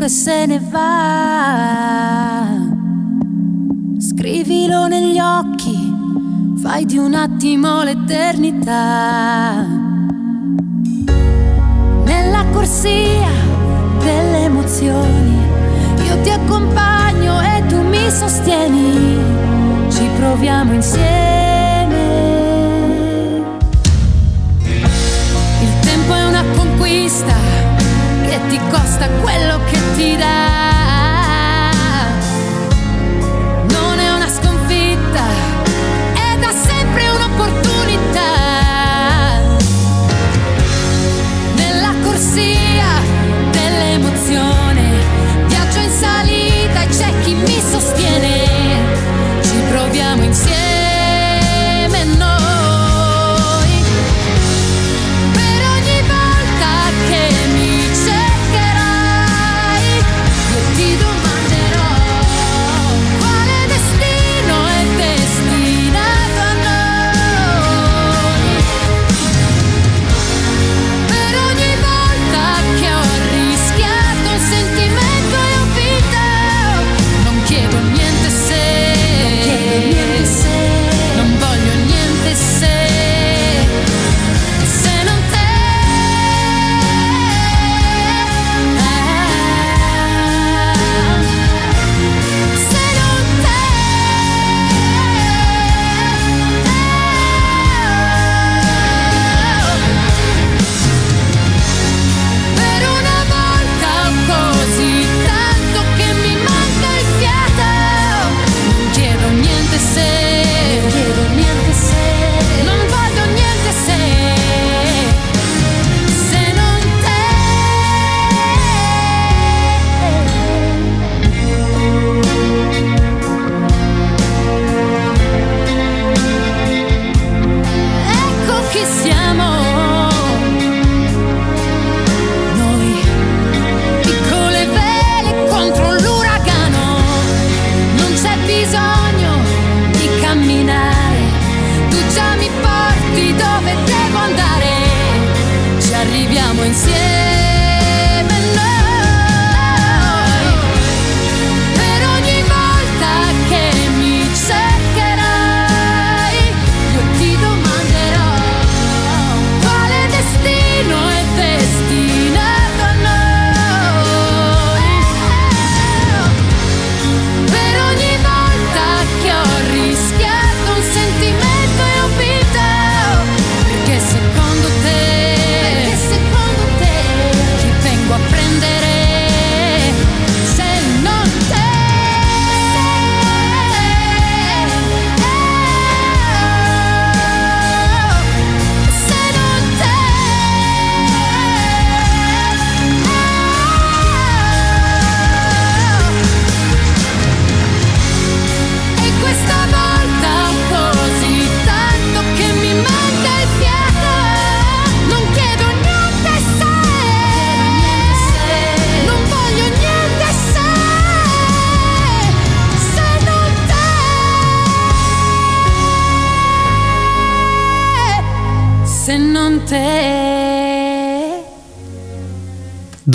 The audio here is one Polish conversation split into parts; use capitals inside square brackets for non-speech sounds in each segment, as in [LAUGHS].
oppure se ne va. Scrivilo negli occhi, fai di un attimo l'eternità. Nella corsia delle emozioni, io ti accompagno e tu mi sostieni, ci proviamo insieme. Il tempo è una conquista che ti costa quello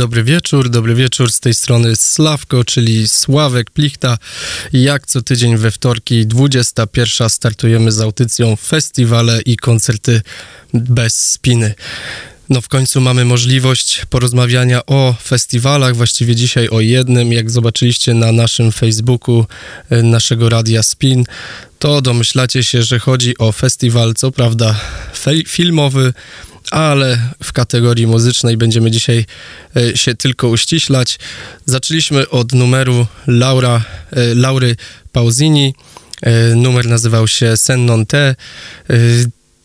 Dobry wieczór, dobry wieczór z tej strony Sławko, czyli Sławek Plichta. Jak co tydzień we wtorki 21 startujemy z audycją festiwale i koncerty bez spiny. No w końcu mamy możliwość porozmawiania o festiwalach, właściwie dzisiaj o jednym, jak zobaczyliście na naszym Facebooku e, naszego radia Spin, to domyślacie się, że chodzi o festiwal, co prawda filmowy, ale w kategorii muzycznej będziemy dzisiaj e, się tylko uściślać. Zaczęliśmy od numeru Laura, e, Laury Pausini. E, numer nazywał się Sen non te.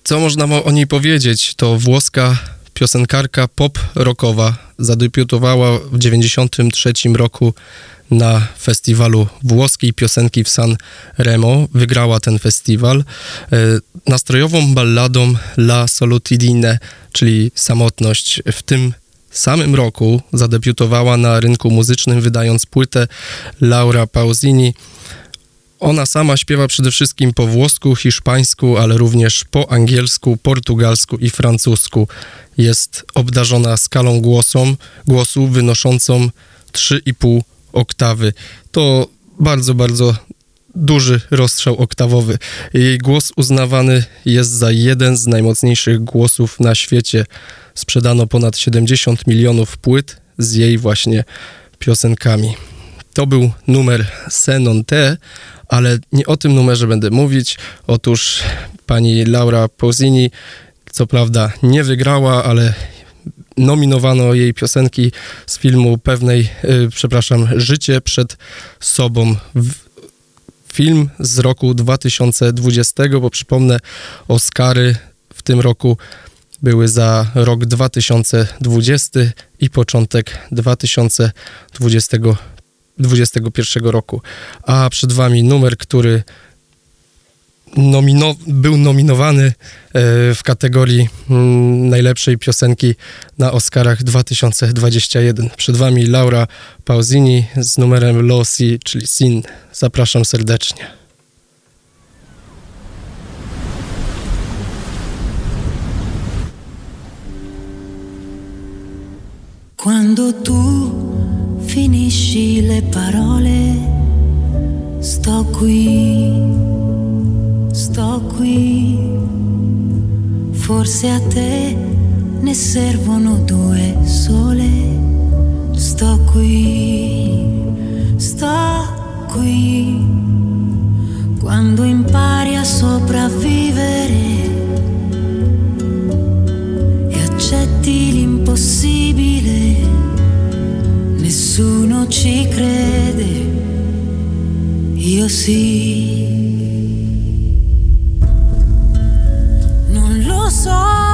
Co można o niej powiedzieć? To włoska piosenkarka pop-rockowa. Zadebiutowała w 1993 roku na festiwalu włoskiej piosenki w San Remo. Wygrała ten festiwal e, nastrojową balladą La Solitudine, czyli samotność. W tym samym roku zadebiutowała na rynku muzycznym, wydając płytę Laura Pausini. Ona sama śpiewa przede wszystkim po włosku, hiszpańsku, ale również po angielsku, portugalsku i francusku. Jest obdarzona skalą głosą, głosu wynoszącą 3,5 oktawy. To bardzo, bardzo duży rozstrzał oktawowy. Jej głos uznawany jest za jeden z najmocniejszych głosów na świecie. Sprzedano ponad 70 milionów płyt z jej właśnie piosenkami. To był numer Senon T, ale nie o tym numerze będę mówić. Otóż pani Laura Pausini co prawda nie wygrała, ale nominowano jej piosenki z filmu pewnej, yy, przepraszam, Życie przed sobą. Film z roku 2020, bo przypomnę, Oscary w tym roku były za rok 2020 i początek 2021 roku. A przed Wami numer, który nomino był nominowany e, w kategorii mm, najlepszej piosenki na Oscarach 2021. Przed Wami Laura Pausini z numerem Losi, czyli Sin. Zapraszam serdecznie. Quando tu finisci le parole, sto qui sto qui, forse a te ne servono due sole, sto qui, sto qui, quando impari a sopravvivere e accetti l'impossibile, nessuno ci crede, io sì. Laura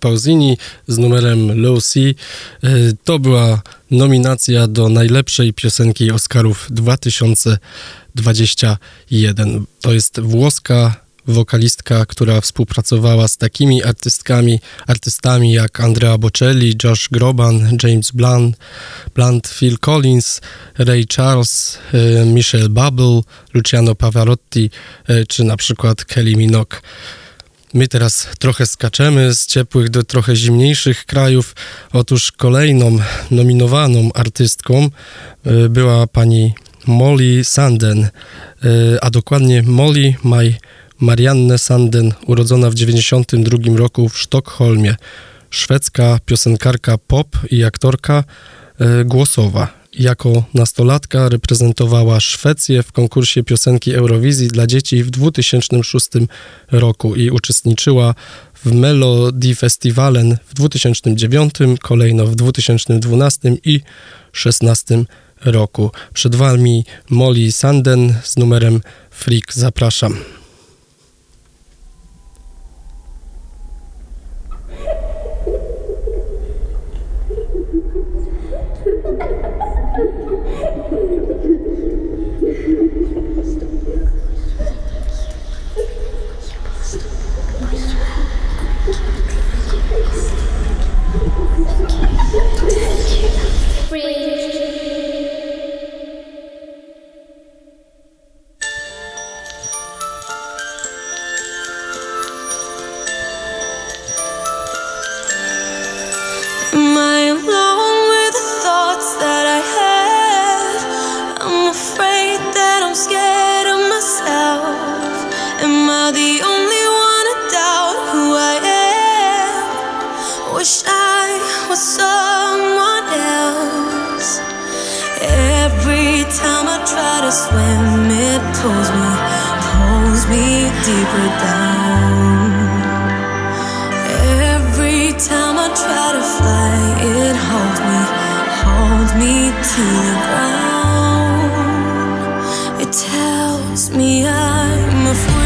Pausini z numerem. E, to była nominacja do najlepszej piosenki Oscarów 2021. To jest włoska wokalistka, która współpracowała z takimi artystkami, artystami jak Andrea Bocelli, Josh Groban, James Blunt, Blunt Phil Collins, Ray Charles, e, Michelle Bubble, Luciano Pavarotti e, czy na przykład Kelly Minogue. My teraz trochę skaczemy z ciepłych do trochę zimniejszych krajów. Otóż kolejną nominowaną artystką y, była pani Molly Sanden, y, a dokładnie Molly Maj Marianne Sanden, urodzona w 1992 roku w Sztokholmie. Szwedzka piosenkarka pop i aktorka y, głosowa. Jako nastolatka reprezentowała Szwecję w konkursie piosenki Eurowizji dla dzieci w 2006 roku i uczestniczyła w Melody Festivalen w 2009, kolejno w 2012 i 2016 roku. Przed Wami Molly Sanden z numerem Freak. Zapraszam. wish I was someone else. Every time I try to swim, it pulls me, pulls me deeper down. Every time I try to fly, it holds me, holds me to the ground. It tells me I'm a fool.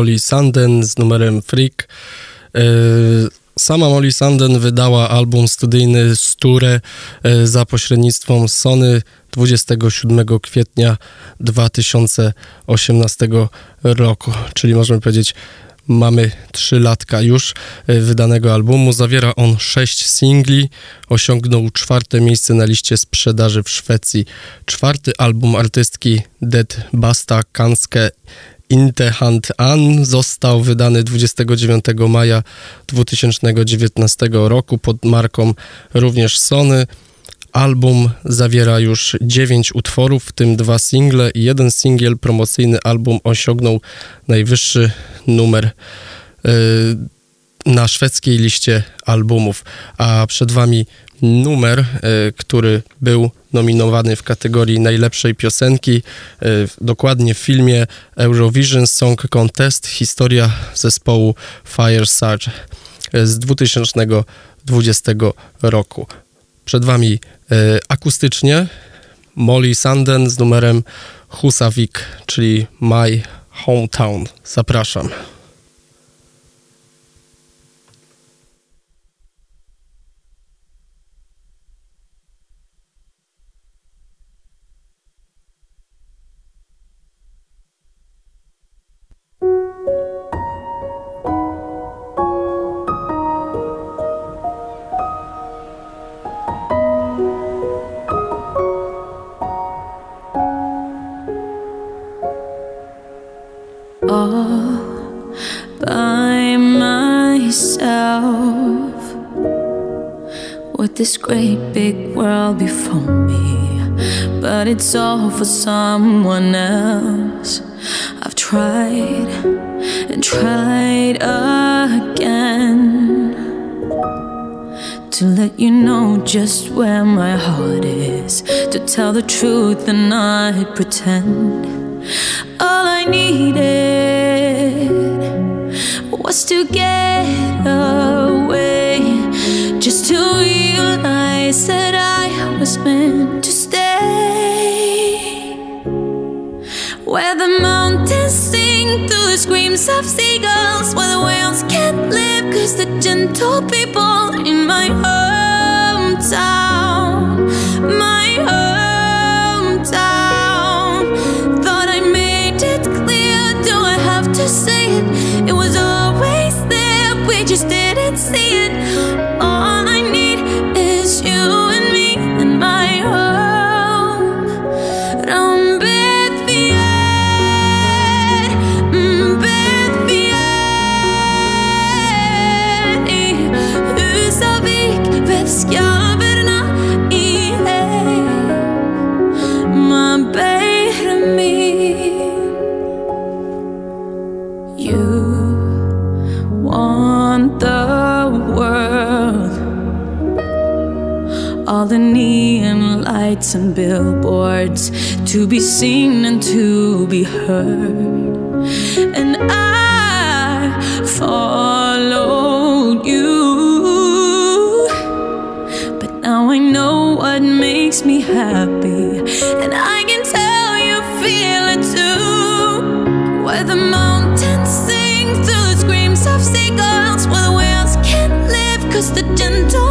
Molly Sanden z numerem Freak. E, Sama Molly Sanden wydała album studyjny Sture e, za pośrednictwem Sony 27 kwietnia 2018 roku, czyli możemy powiedzieć mamy 3 latka już e, wydanego albumu. Zawiera on 6 singli, osiągnął czwarte miejsce na liście sprzedaży w Szwecji. Czwarty album artystki Dead Basta Kanske Intehand An został wydany 29 maja 2019 roku pod marką również Sony. Album zawiera już 9 utworów, w tym dwa single i jeden singiel promocyjny. Album osiągnął najwyższy numer yy, na szwedzkiej liście albumów, a przed wami numer, y, który był nominowany w kategorii najlepszej piosenki, y, dokładnie w filmie Eurovision Song Contest, historia zespołu Fire Surge z 2020 roku. Przed Wami akustycznie Molly Sanden z numerem Husavik, czyli My Hometown. Zapraszam. Great big world before me, but it's all for someone else. I've tried and tried again to let you know just where my heart is, to tell the truth and not pretend. All I needed Where the mountains sing through the screams of seagulls, where the whales can't live, cause the gentle people in my All the neon lights and billboards to be seen and to be heard. And I followed you. But now I know what makes me happy. And I can tell you feel it too. Where the mountains sing through the screams of seagulls, where the whales can't live, cause the gentle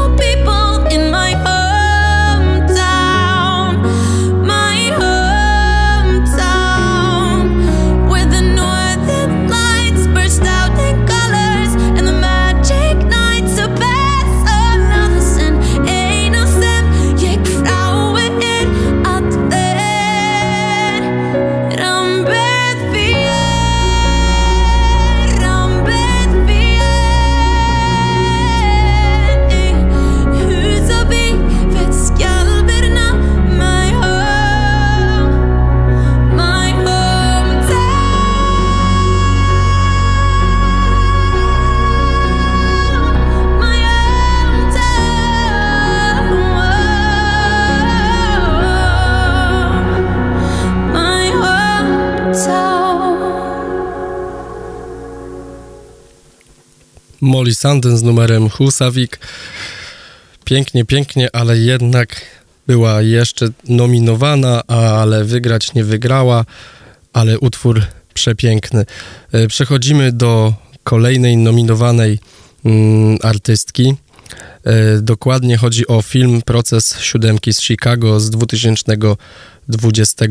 Molly Sanden z numerem Husavik. Pięknie, pięknie, ale jednak była jeszcze nominowana, ale wygrać nie wygrała, ale utwór przepiękny. E, Przechodzimy do kolejnej nominowanej mm, artystki. E, dokładnie chodzi o film Proces Siódemki z Chicago z 2020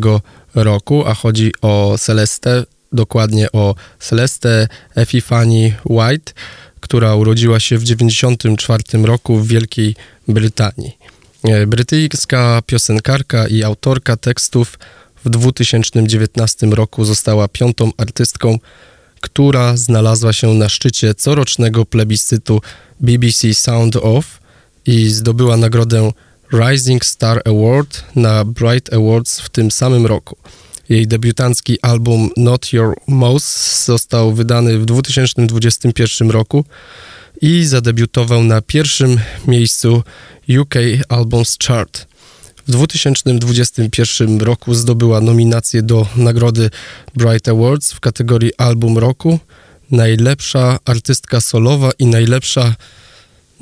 roku, a chodzi o Celestę, dokładnie o Celestę Epifani White, która urodziła się w 1994 roku w Wielkiej Brytanii. E, brytyjska piosenkarka i autorka tekstów w 2019 roku została piątą artystką, która znalazła się na szczycie corocznego plebiscytu BBC Sound Off i zdobyła nagrodę Rising Star Award na Bright Awards w tym samym roku. Jej debiutancki album Not Your Mouse został wydany w 2021 roku i zadebiutował na pierwszym miejscu UK Albums Chart. W 2021 roku zdobyła nominację do nagrody Bright Awards w kategorii Album Roku, najlepsza artystka solowa i najlepsza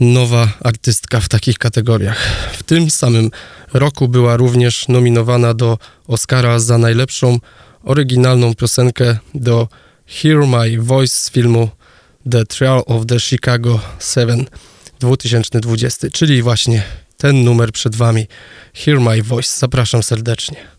nowa artystka w takich kategoriach. W tym samym roku była również nominowana do Oscara za najlepszą oryginalną piosenkę do Hear My Voice z filmu The Trial of the Chicago 7 2020, czyli właśnie ten numer przed Wami. Hear My Voice. Zapraszam serdecznie.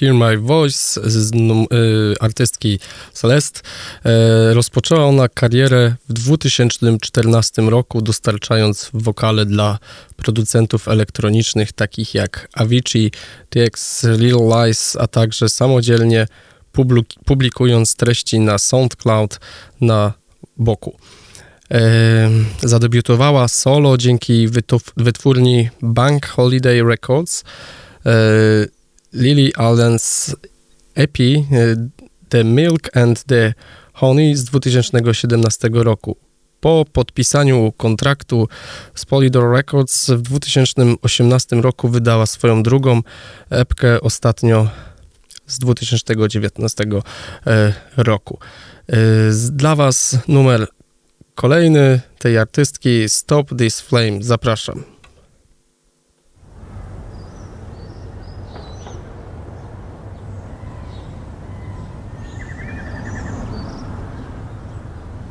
Hear My Voice z y, artystki Celeste. E, rozpoczęła ona karierę w 2014 roku, dostarczając wokale dla producentów elektronicznych takich jak Avicii, TX, Little Lies, a także samodzielnie publikując treści na SoundCloud na boku. E, zadebiutowała solo dzięki wytwórni Bank Holiday Records. E, Lily Allen's EP e, The Milk and the Honey z 2017 roku. Po podpisaniu kontraktu z Polydor Records w 2018 roku wydała swoją drugą epkę ostatnio z 2019 roku. Dla Was numer Kolejny tej artystki Stop This Flame. Zapraszam.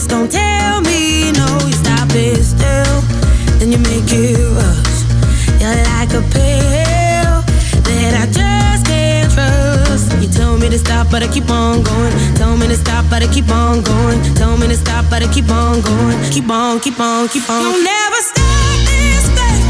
Just don't tell me no. You stop it still, then you make it rush. You're like a pill that I just can't trust. You tell me to stop, but I keep on going. Tell me to stop, but I keep on going. Tell me to stop, but I keep on going. Keep on, keep on, keep on. You'll never stop this thing.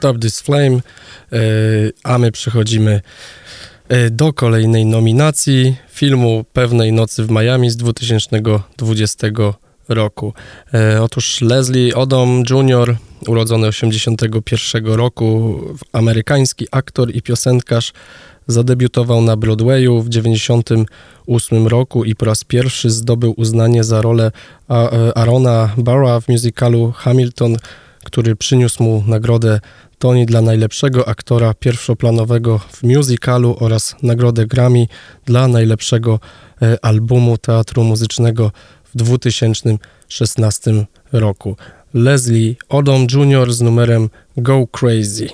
Stop This Flame, e, a my przechodzimy e, do kolejnej nominacji filmu Pewnej Nocy w Miami z 2020 roku. E, otóż Leslie Odom Jr., urodzony 81 roku, amerykański aktor i piosenkarz, zadebiutował na Broadwayu w 98 roku i po raz pierwszy zdobył uznanie za rolę Arona Barra w musicalu Hamilton, który przyniósł mu nagrodę Tony dla najlepszego aktora pierwszoplanowego w musicalu oraz nagrodę Grammy dla najlepszego e, albumu teatru muzycznego w 2016 roku. Leslie Odom Jr. z numerem Go Crazy.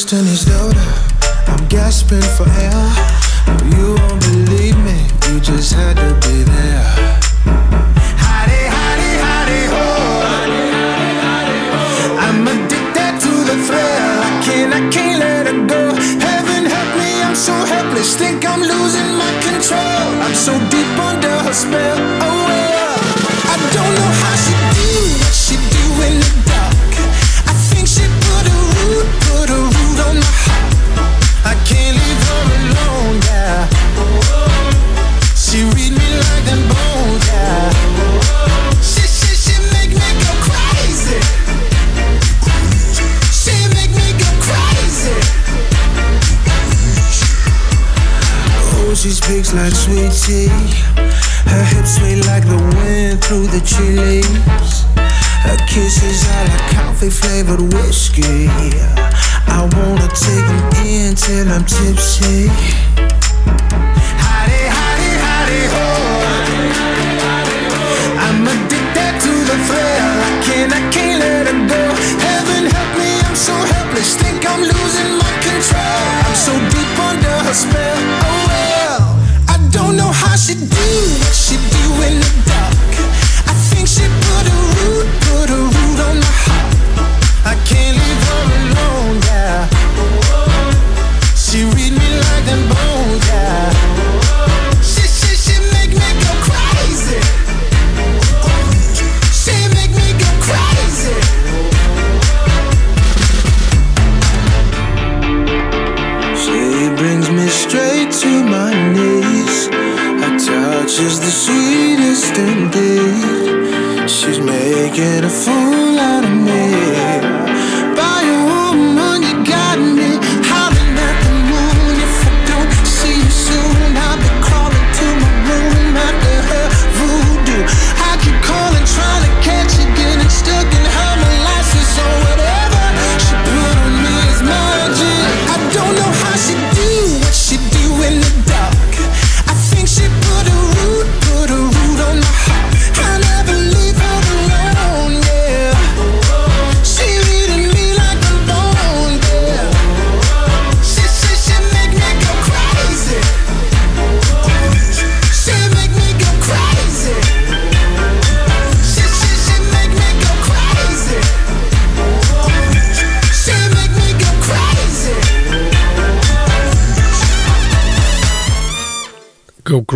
She's destiny's daughter, I'm gasping for air. You won't believe me, you just had to be there. I'm addicted to the thrill. I can't, I can't let go. Heaven help me, I'm so helpless. Think I'm losing my control. I'm so deep under her spell. Oh well, I don't know how she do what she do tea. Her hips sway like the wind through the chilies. Her kisses are like coffee flavored whiskey. I wanna take them in till I'm tipsy.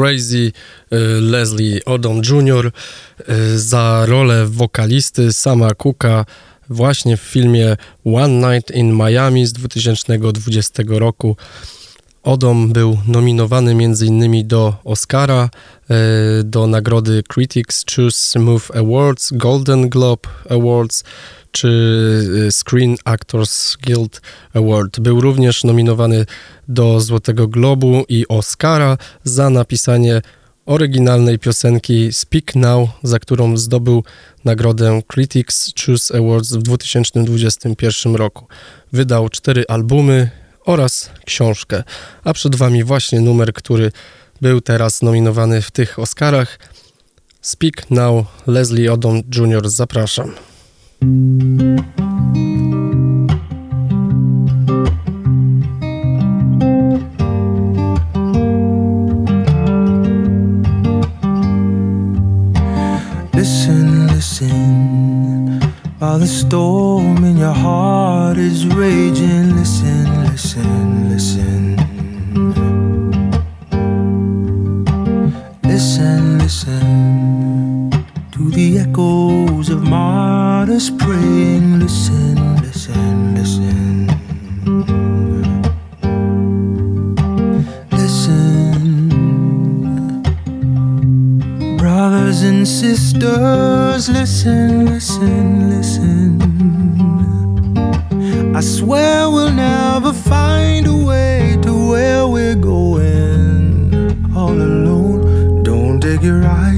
Crazy, y, Leslie Odom Jr. y, za rolę wokalisty sama Cooka właśnie w filmie One Night in Miami z 2020 roku. Odom był nominowany m.in. do Oscara, y, do nagrody Critics Choose Move Awards, Golden Globe Awards czy y, Screen Actors Guild Award. Był również nominowany do Złotego Globu i Oscara za napisanie oryginalnej piosenki Speak Now, za którą zdobył nagrodę Critics Choose Awards w 2021 roku. Wydał cztery albumy oraz książkę, a przed Wami właśnie numer, który był teraz nominowany w tych Oscarach. Speak Now, Leslie Odom Jr. Zapraszam. Listen, listen, While the storm in your heart is raging, listen, listen, listen. Listen, listen to the echoes of martyrs praying. Listen, listen, listen. Listen, brothers and sisters, listen, listen, listen. I swear we'll never find a way to where we're going all alone. Don't take your eyes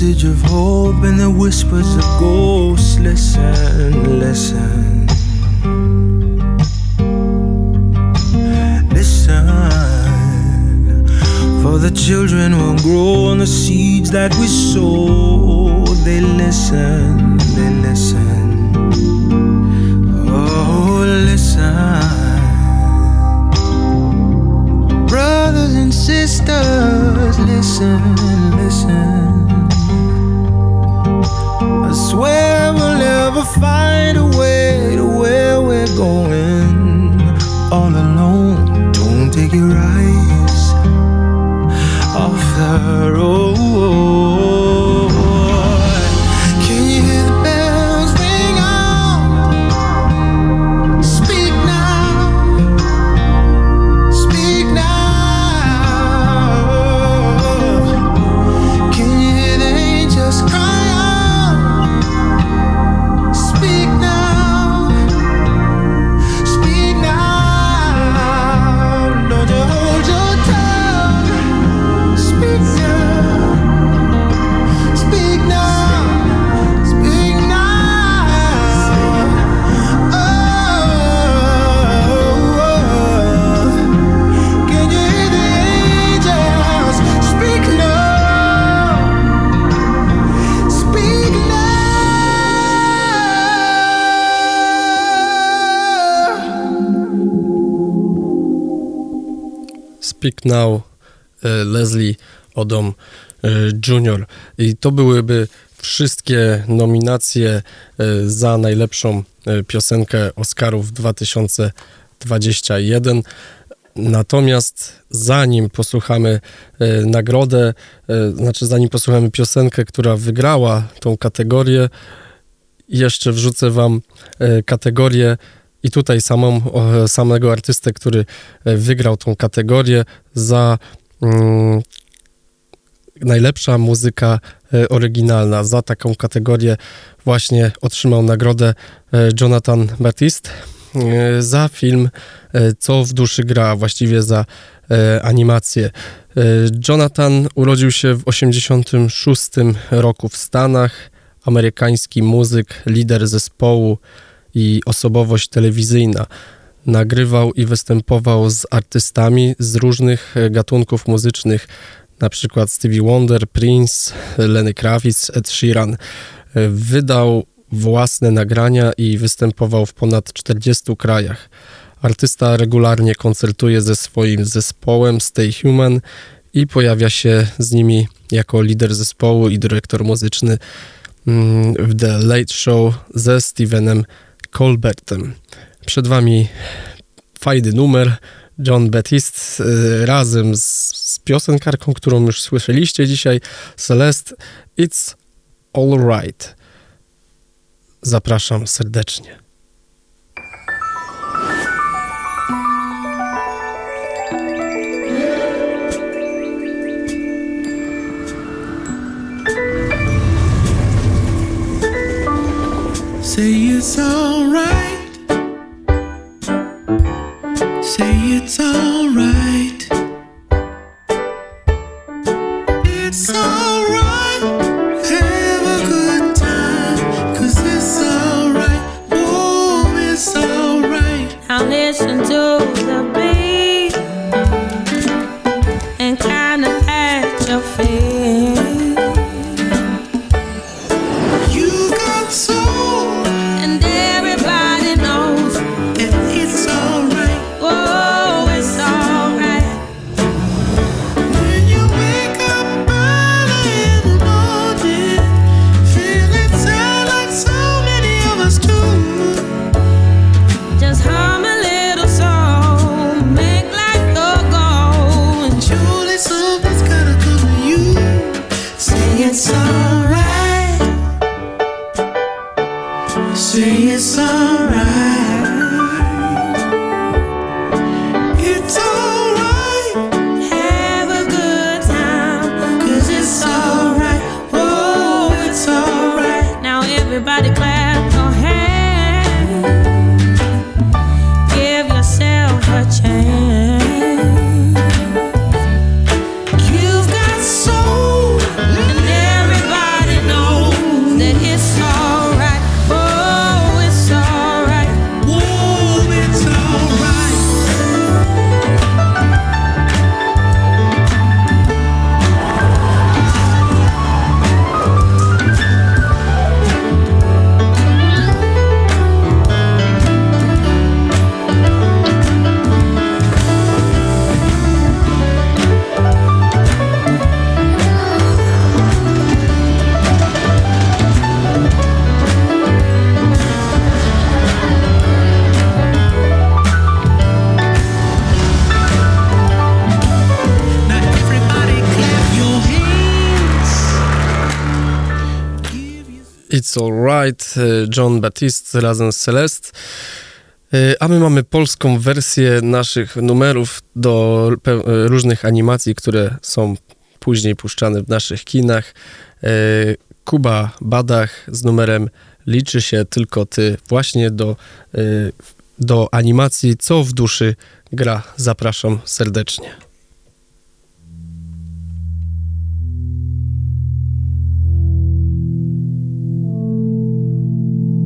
message of hope and the whispers of ghosts. Listen, listen. Listen, for the children will grow on the seeds that we sow. They listen, they listen. Oh, listen brothers and sisters, listen, listen. Swear we'll never find a way to where we're going all alone. Don't take your eyes off the road. Oh. Speak Now, e, Leslie Odom e, Jr. I to byłyby wszystkie nominacje e, za najlepszą piosenkę Oscarów 2021. Natomiast zanim posłuchamy nagrodę, znaczy zanim posłuchamy piosenkę, która wygrała tą kategorię, jeszcze wrzucę wam kategorię i tutaj samą, samego artystę, który e, wygrał tą kategorię za mm, najlepsza muzyka e, oryginalna. Za taką kategorię właśnie otrzymał nagrodę e, Jonathan Batiste e, za film Co w duszy gra, właściwie za animację. Jonathan urodził się w 86 roku w Stanach. Amerykański muzyk, lider zespołu i osobowość telewizyjna. Nagrywał i występował z artystami z różnych e, gatunków muzycznych, na przykład Stevie Wonder, Prince, Lenny Kravitz, Ed Sheeran. E, Wydał własne nagrania i występował w ponad 40 krajach. Artysta regularnie koncertuje ze swoim zespołem Stay Human i pojawia się z nimi jako lider zespołu i dyrektor muzyczny mm, w The Late Show ze Stevenem Colbertem. Przed wami fajny numer John Batiste y, razem z, z piosenkarką, którą już słyszeliście dzisiaj, Celeste It's All Right. Zapraszam serdecznie. Say it's alright. Say it's alright. It's Alright, y, John Baptiste razem z Celeste. Y, a my mamy polską wersję naszych numerów do y, różnych animacji, które są później puszczane w naszych kinach. Kuba Badach z numerem Liczy się tylko ty właśnie do, do animacji Co w duszy gra. Zapraszam serdecznie.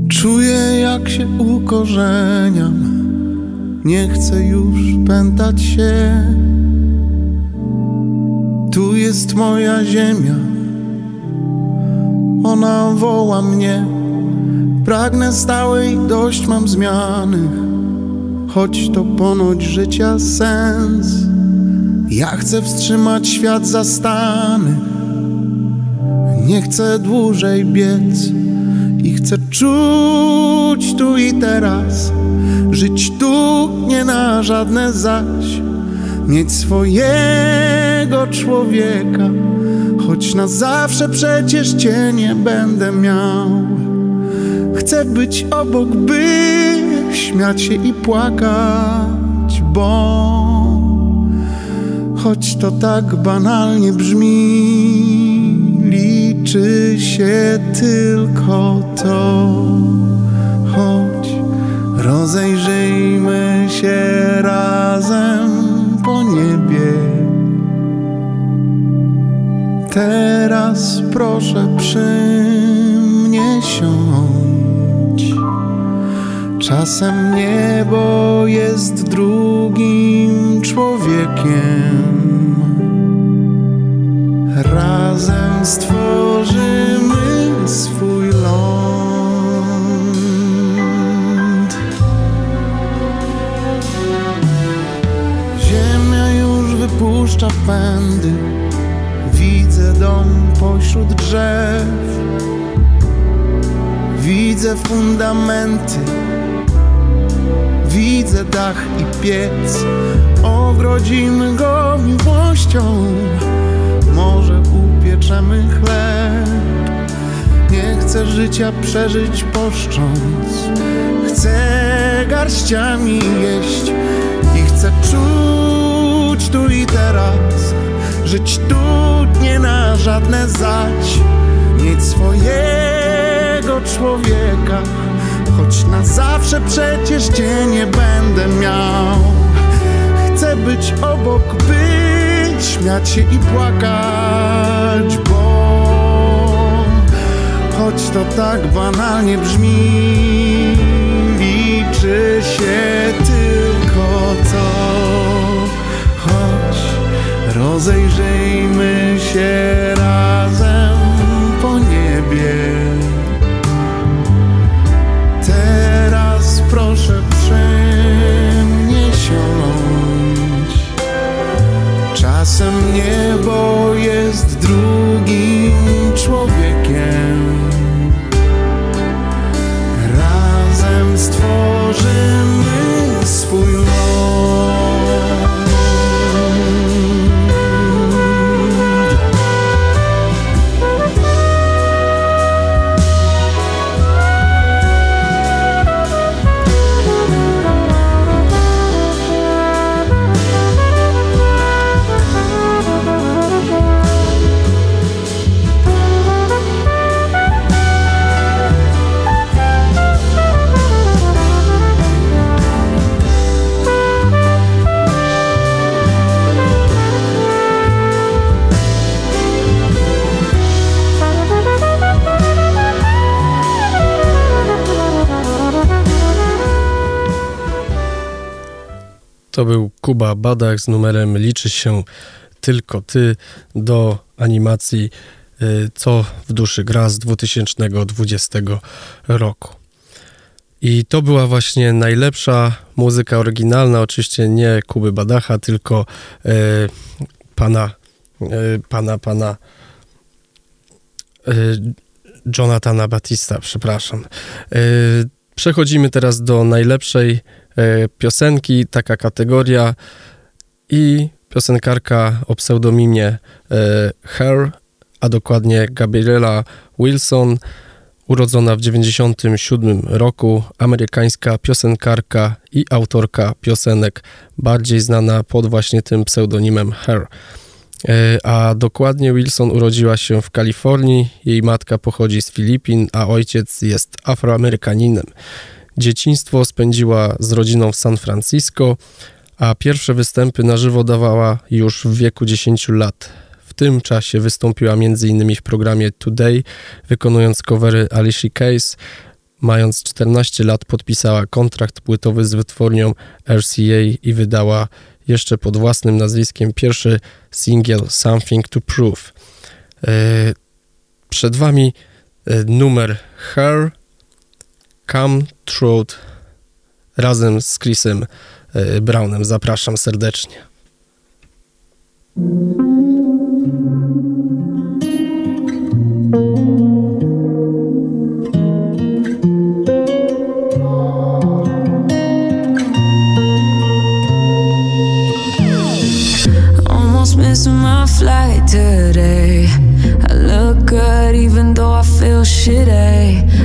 Czuję jak się ukorzeniam. Nie chcę już pętać się. Tu jest moja ziemia. Ona woła mnie. Pragnę stałej, dość mam zmiany. Choć to ponoć życia sens. Ja chcę wstrzymać świat zastany Nie chcę dłużej biec i chcę czuć tu i teraz, żyć tu nie na żadne zaś, mieć swojego człowieka, choć na zawsze przecież cię nie będę miał. Chcę być obok, by śmiać się i płakać, bo choć to tak banalnie brzmi, liczy się tylko to. Choć rozejrzyjmy się razem po niebie. Teraz proszę przy mnie siądź. Czasem niebo jest drugim człowiekiem razem stworzymy fundamenty. Widzę dach i piec, ogrodzimy go miłością. Może upieczemy chleb. Nie chcę życia przeżyć poszcząc, chcę garściami jeść i chcę czuć tu i teraz, żyć tu nie na żadne zaś, mieć swojego człowieka. Choć na zawsze przecież cię nie będę miał. Chcę być obok, by śmiać się i płakać Bo choć to tak banalnie brzmi Liczy się tylko to. Choć rozejrzyjmy się razem po niebie. Czasem niebo jest drugim człowiekiem. Kuba Badach z numerem Liczy się tylko ty do animacji y, Co w duszy gra z 2020 roku. I to była właśnie najlepsza muzyka oryginalna, oczywiście nie Kuby Badacha, tylko y, pana, y, pana, pana Jonathana Batista, przepraszam. Przechodzimy teraz do najlepszej piosenki, taka kategoria i piosenkarka o pseudonimie e, Her, a dokładnie Gabriela Wilson, urodzona w 1997 roku, amerykańska piosenkarka i autorka piosenek, bardziej znana pod właśnie tym pseudonimem Her. E, a dokładnie Wilson urodziła się w Kalifornii, jej matka pochodzi z Filipin, a ojciec jest Afroamerykaninem. Dzieciństwo spędziła z rodziną w San Francisco, a pierwsze występy na żywo dawała już w wieku 10 lat. W tym czasie wystąpiła m.in. w programie Today, wykonując covery Alicia Keys. Mając 14 lat podpisała kontrakt płytowy z wytwórnią RCA i wydała jeszcze pod własnym nazwiskiem pierwszy singiel Something to Prove. E, przed Wami e, numer Her Come Truth razem z Chrisem e, Brownem. Zapraszam serdecznie. Missing my flight today. I look good even though I feel shitty.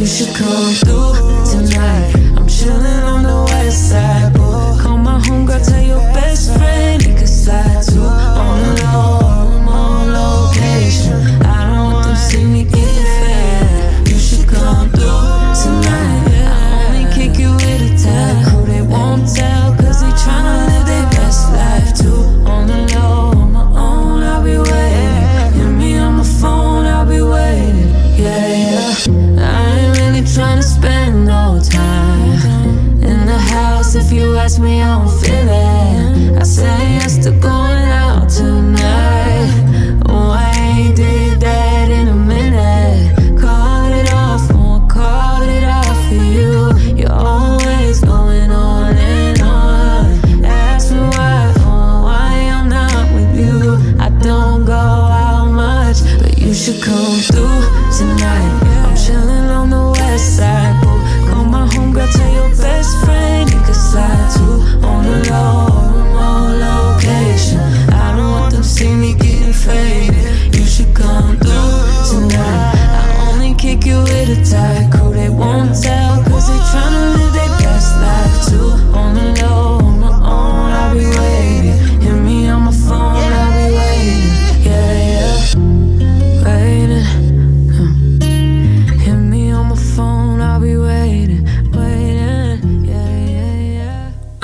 you should come through tonight. I'm chilling on the west side, boy. Call my homegirl, tell your best friend you can slide to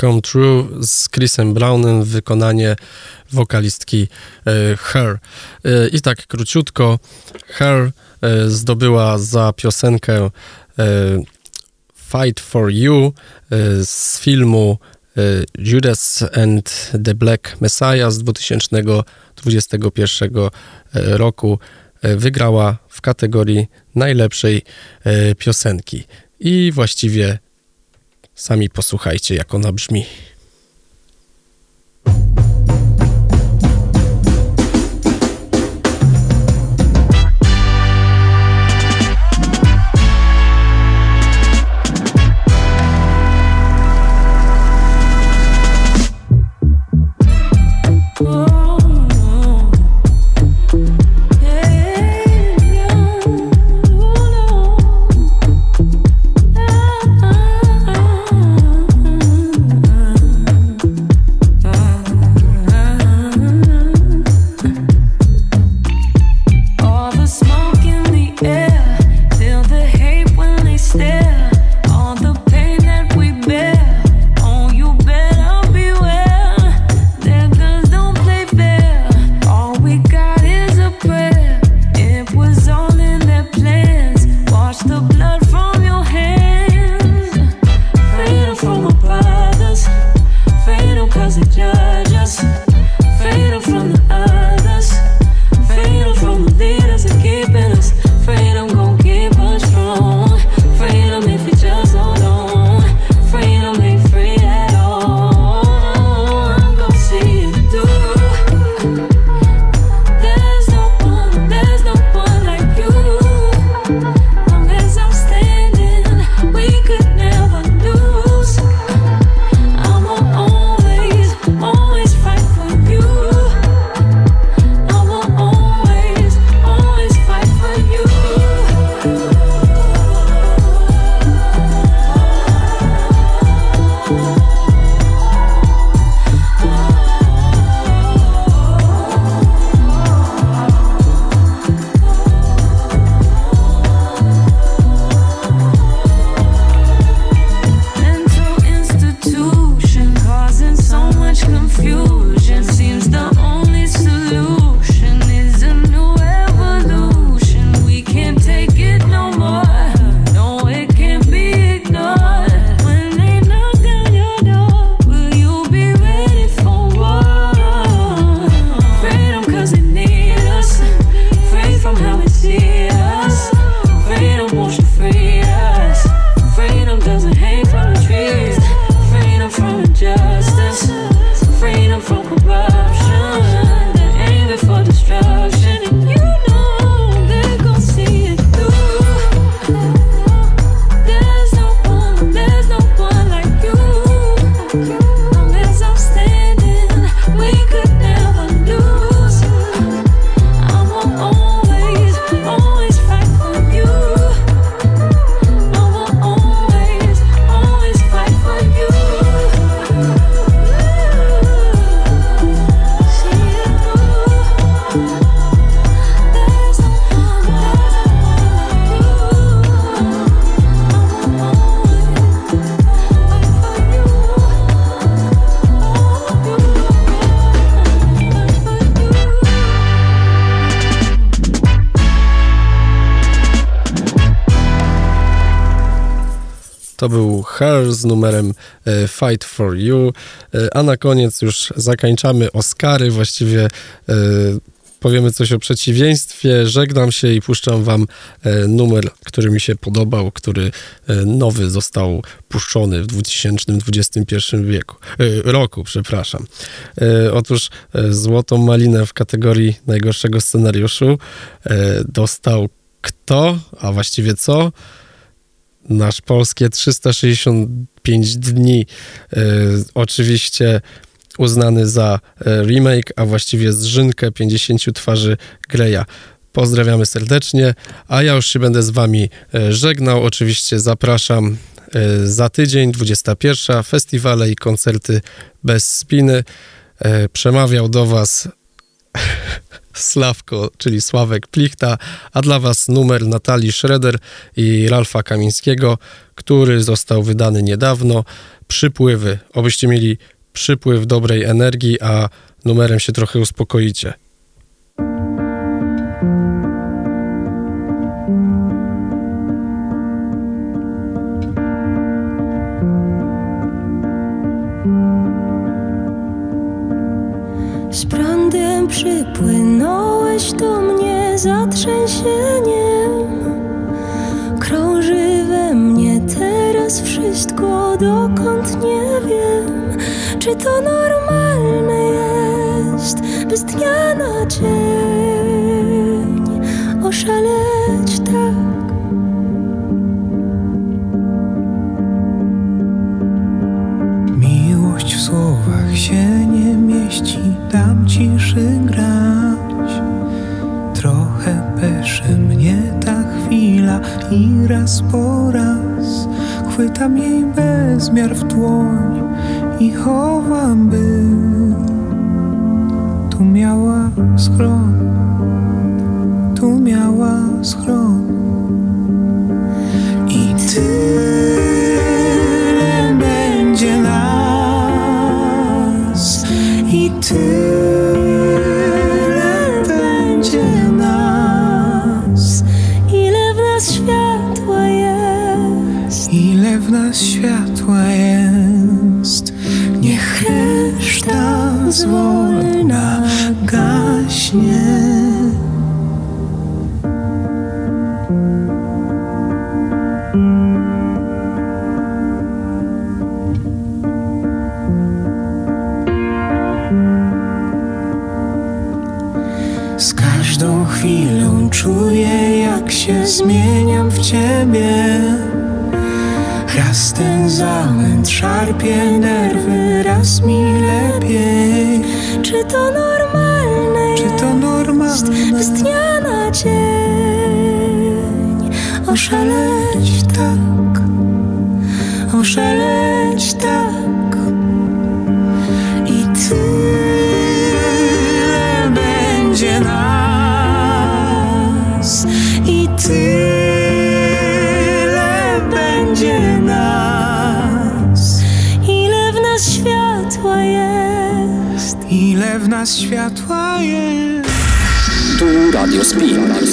Come True z Chrisem Brownem, wykonanie wokalistki e, Her. E, I tak króciutko, Her e, zdobyła za piosenkę Fight for You z filmu Judas and the Black Messiah z 2021 roku. Wygrała w kategorii najlepszej piosenki. I właściwie Sami posłuchajcie, jak ona brzmi. Numerem e, Fight for You, e, a na koniec już zakończamy Oscary, właściwie e, powiemy coś o przeciwieństwie. Żegnam się i puszczam wam numer, który mi się podobał, który nowy został puszczony w 2021 wieku, roku, przepraszam. Otóż Złotą Malinę w kategorii najgorszego scenariuszu dostał kto, a właściwie co? nasz polskie 365 dni, e, oczywiście uznany za e, remake, a właściwie zrzynkę 50 twarzy Greya. Pozdrawiamy serdecznie, a ja już się będę z wami e, żegnał. Oczywiście zapraszam za tydzień, 21. Festiwale i koncerty bez spiny. Przemawiał do was [LAUGHS] Sławko, czyli Sławek Plichta, a dla Was numer Natalii Schroeder i Ralfa Kamińskiego, który został wydany niedawno. Przypływy, obyście mieli przypływ dobrej energii, a numerem się trochę uspokoicie. Przypłynąłeś do mnie zatrzęsieniem Krąży we mnie teraz wszystko dokąd nie wiem. Czy to normalne jest bez dnia na dzień Oszaleć tak? Miłość w słowach się nie mieści Dam ciszy grać I raz po raz Chwytam jej bezmiar w dłoń I chowam by Tu miała schron Tu miała schron szarpie nerwy, raz mi lepiej. Czy to normalne Czy to jest normalne? z dnia na dzień Oszaleć tak, oszaleć Spin. Radio Spin. Radio Spin.